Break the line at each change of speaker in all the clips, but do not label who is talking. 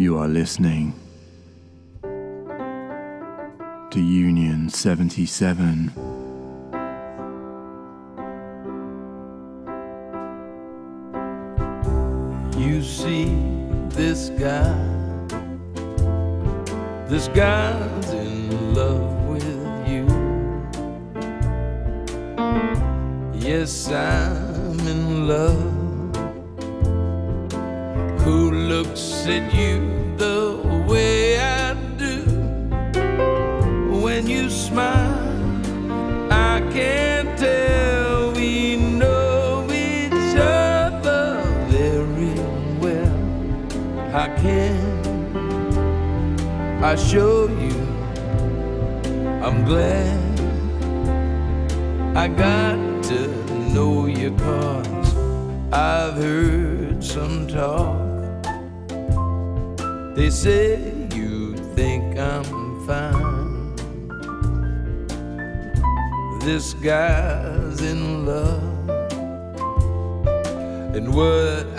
You are listening to Union 77.
You see this guy, this guy's in love with you. Yes, I'm in love. Who looks at you I show you? I'm glad I got to know you cause I've heard some talk. They say you think I'm fine. This guy's in love. And what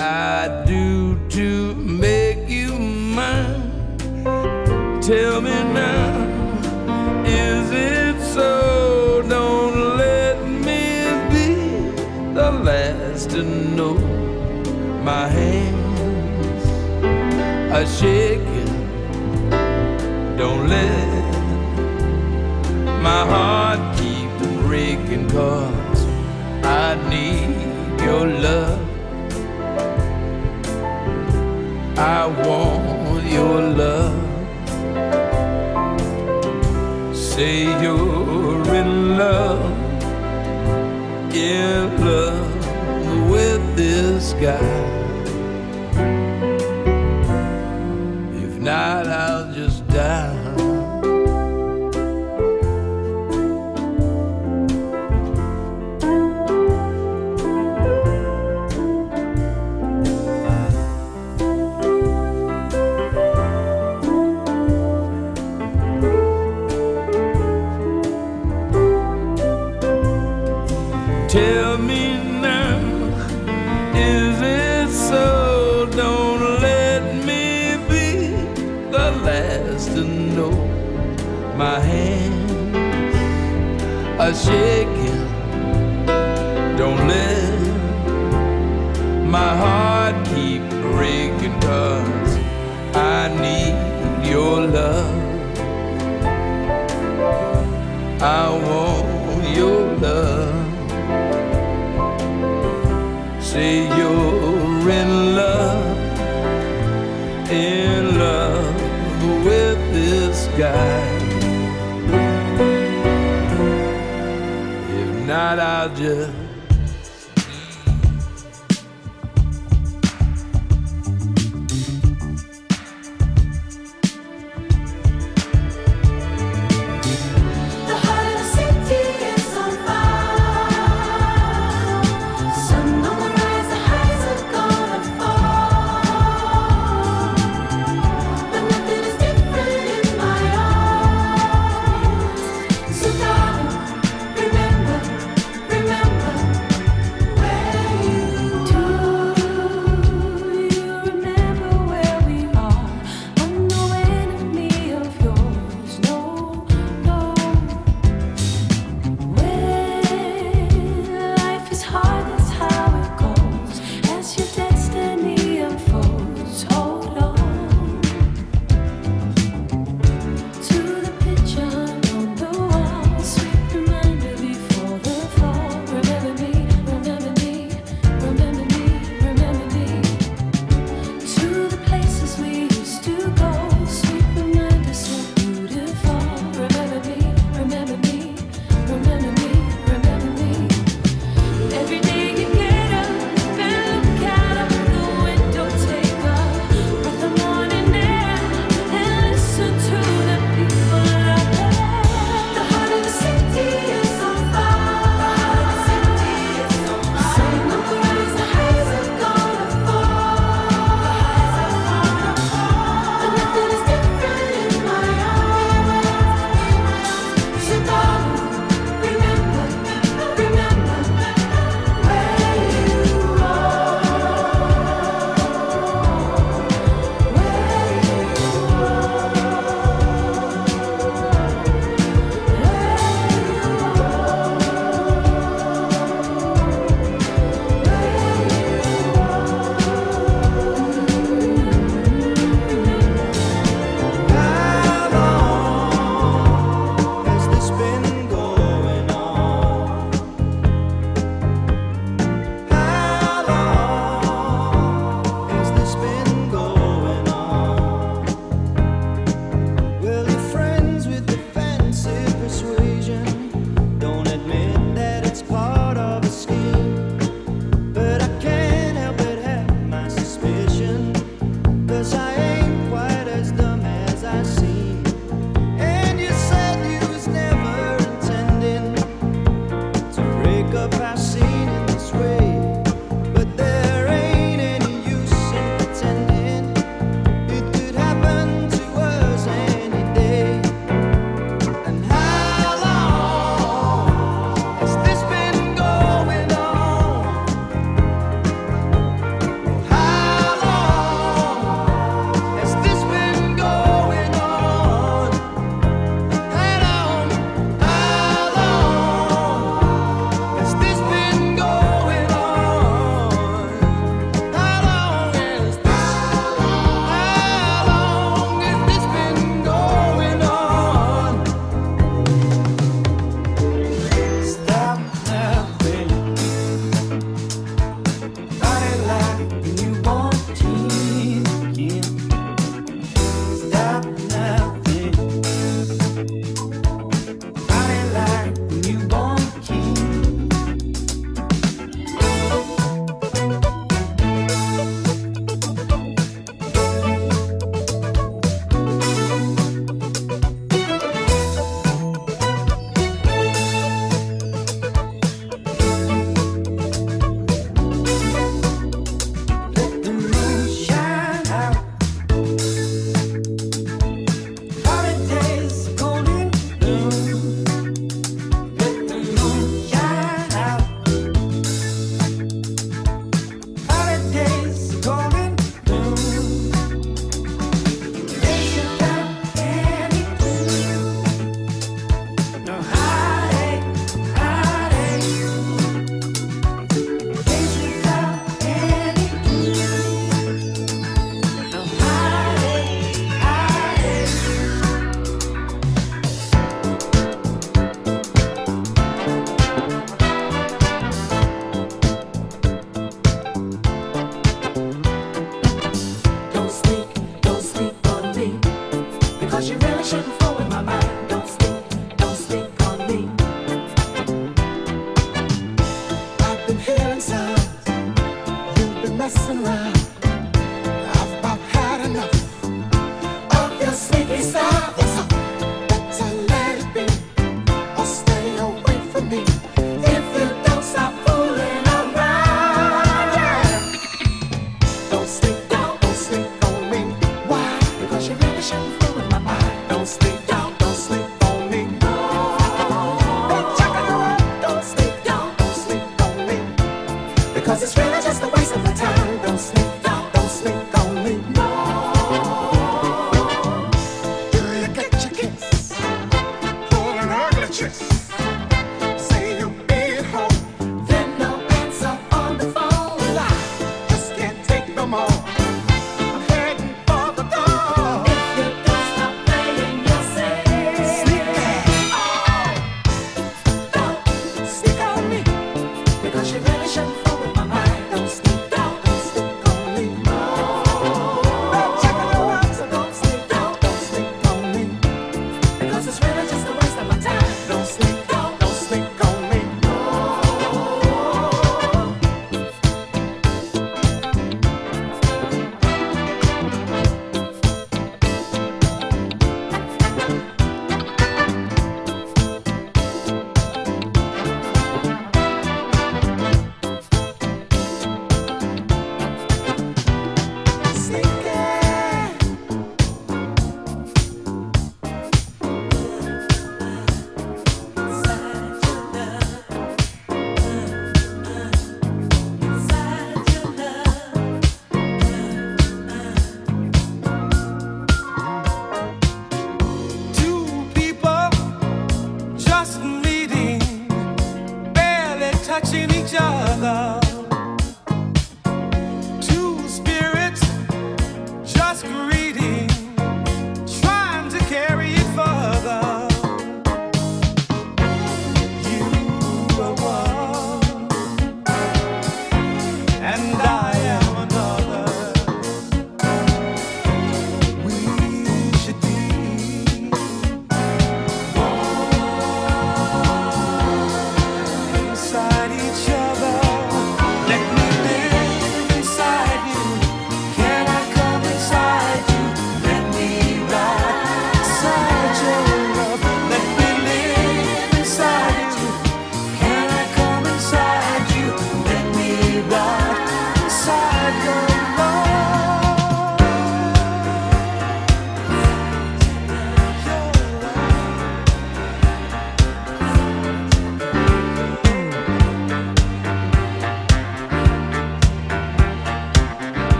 Tell me now, is it so? Don't let me be the last to know my hands are shaking. Don't let my heart keep breaking, cause I need your love. I want your love. Say you're in love, in love with this guy. If not, I'll just die. In love, in love with this guy. If not, I'll just.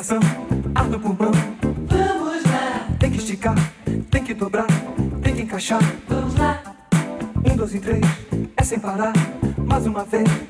Respiração, ar do pulmão.
Vamos lá,
Tem que esticar, tem que dobrar, tem que encaixar.
vamos lá.
Um, dois e três, é sem parar. Mais uma vez.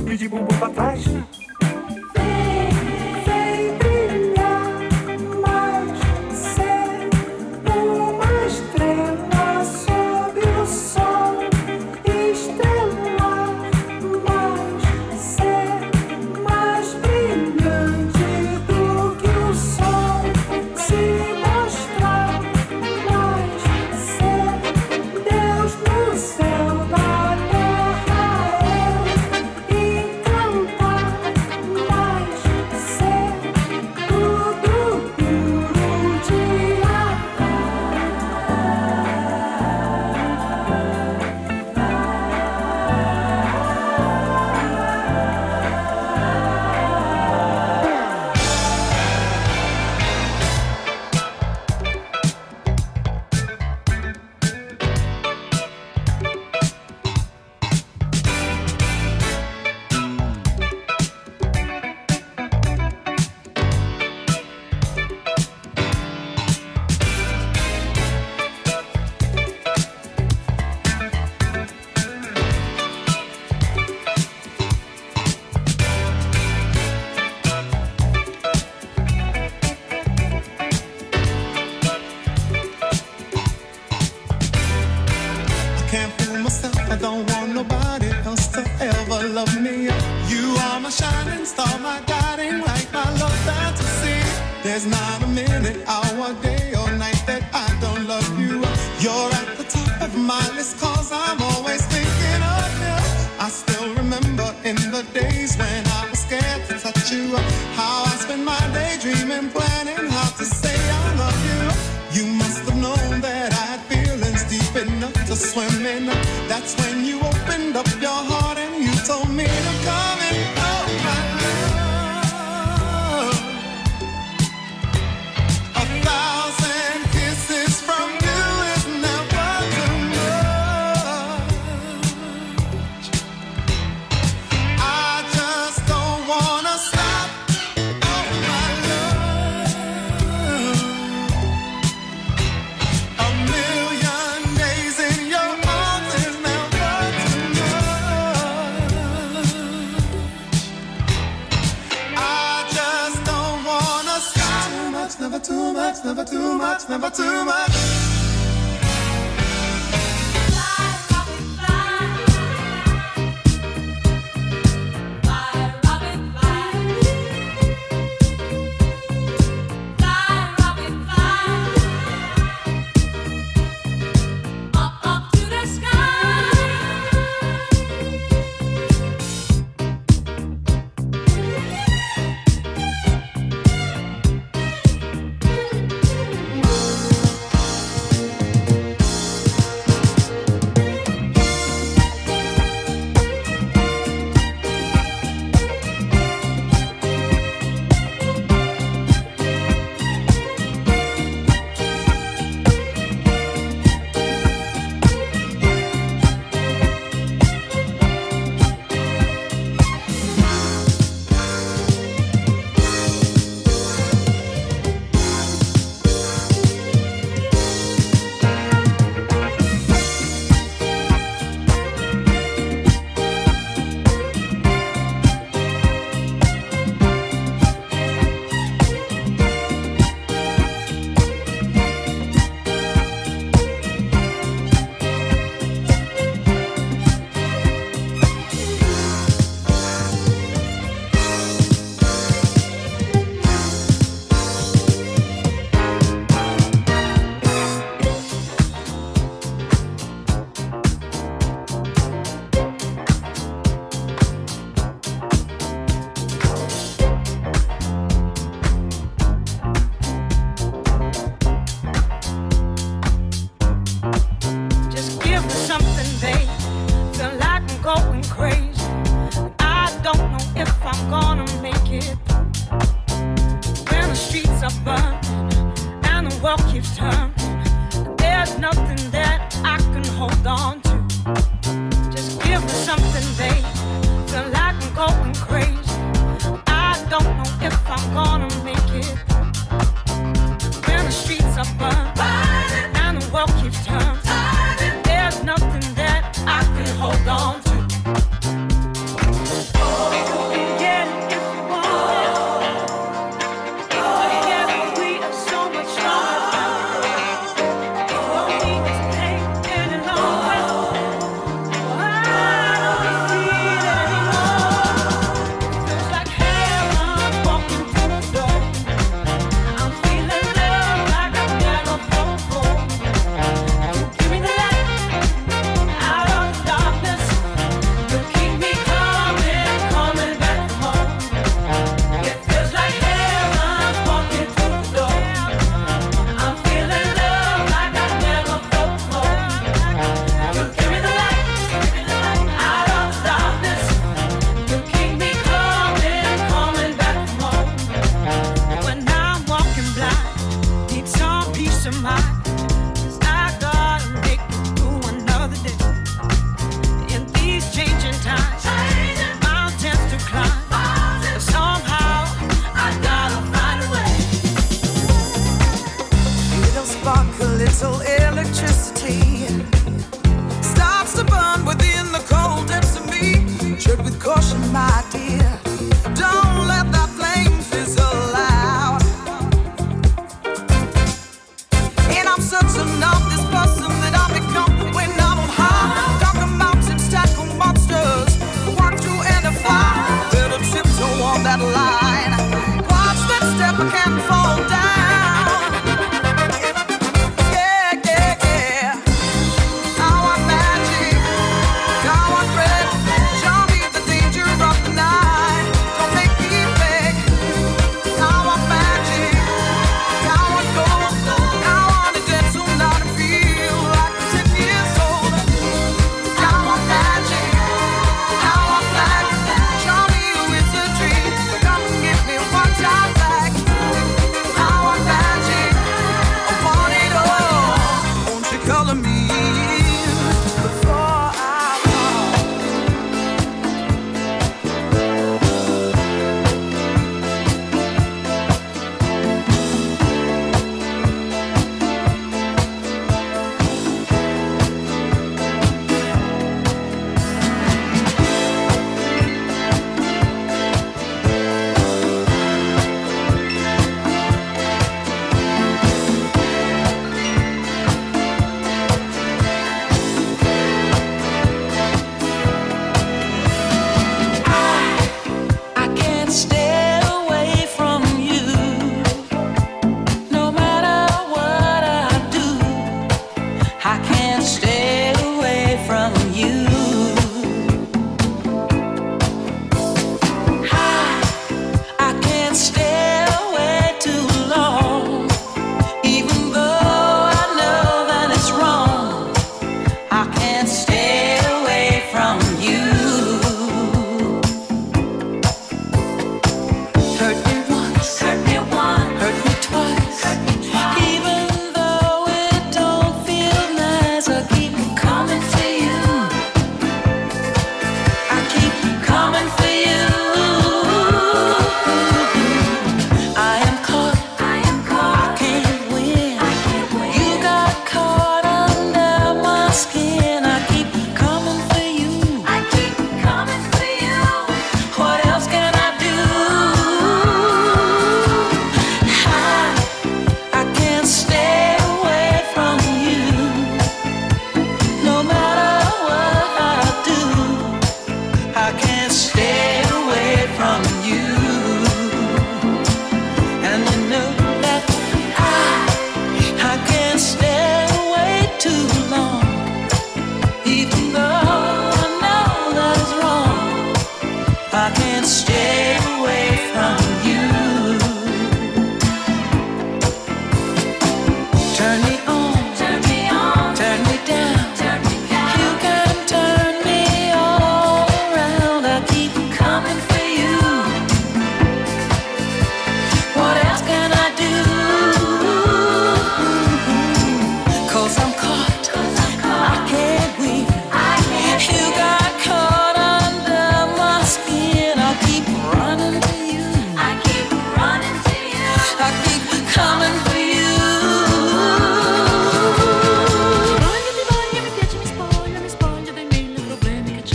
much, never too much.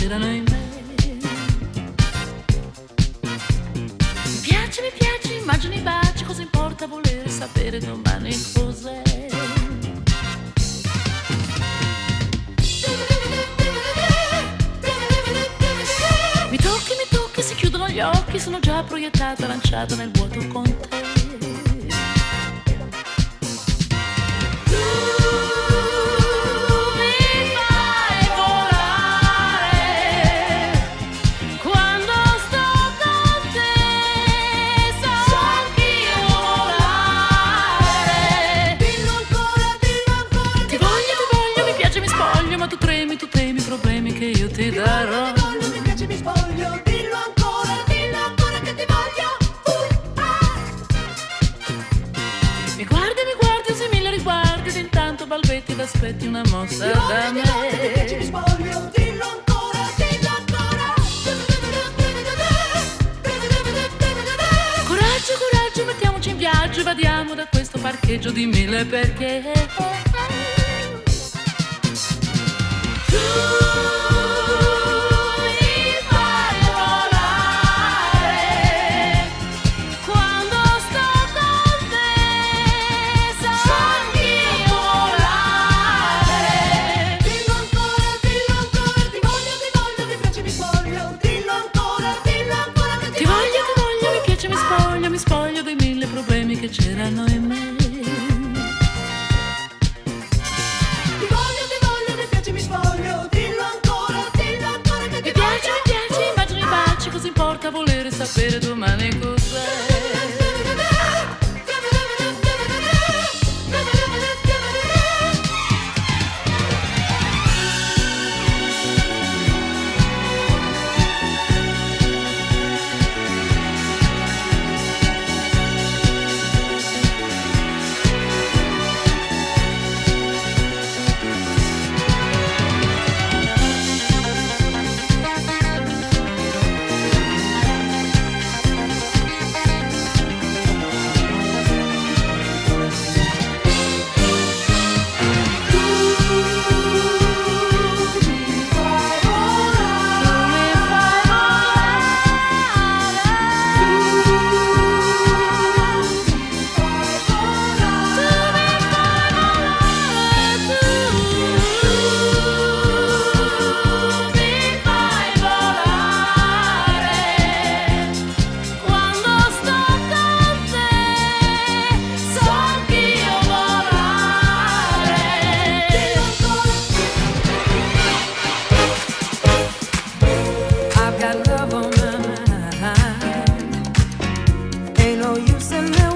girano in
me.
Mi piace, mi piace, immagini, baci, cosa importa voler sapere domani cos'è. Mi tocchi, mi tocchi, si chiudono gli occhi, sono già proiettata, lanciata nel vuoto con te. ti darò.
Mi
guardi, mi guardi, se mi la riguardi, ed intanto balbetti ed aspetti una mossa ti da me.
Mi piace mi.
Coraggio, coraggio, mettiamoci in viaggio, vadiamo da questo parcheggio di mille perché. Tu
Ain't no use in me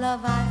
love I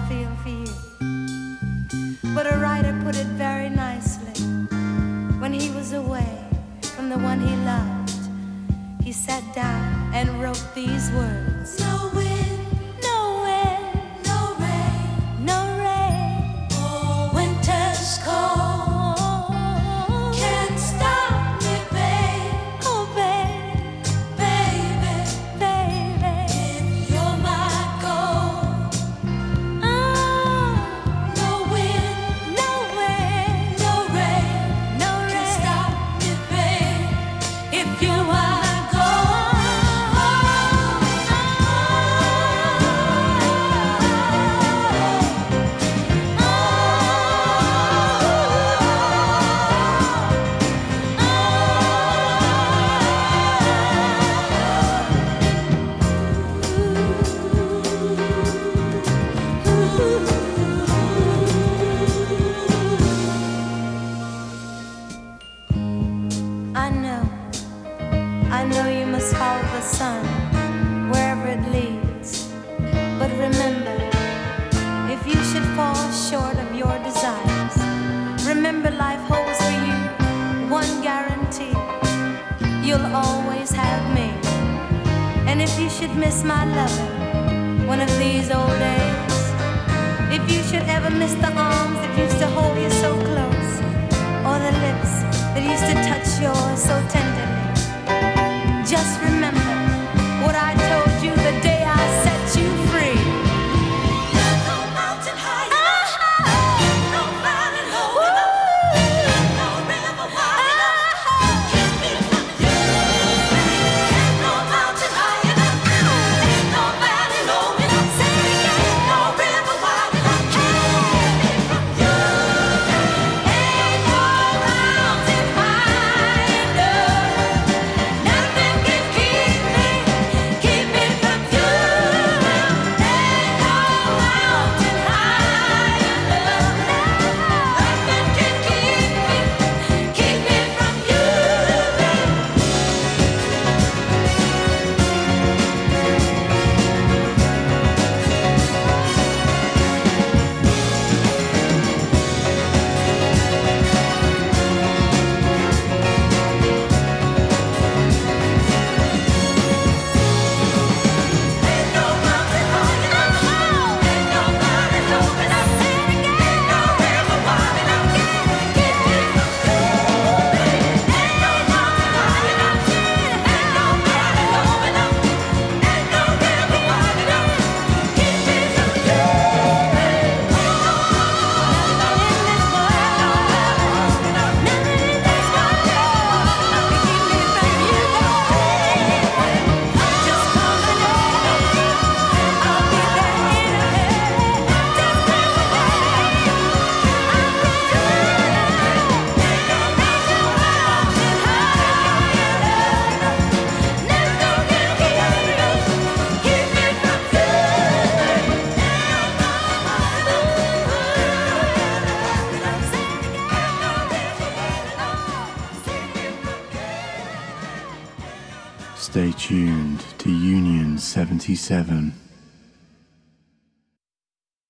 27.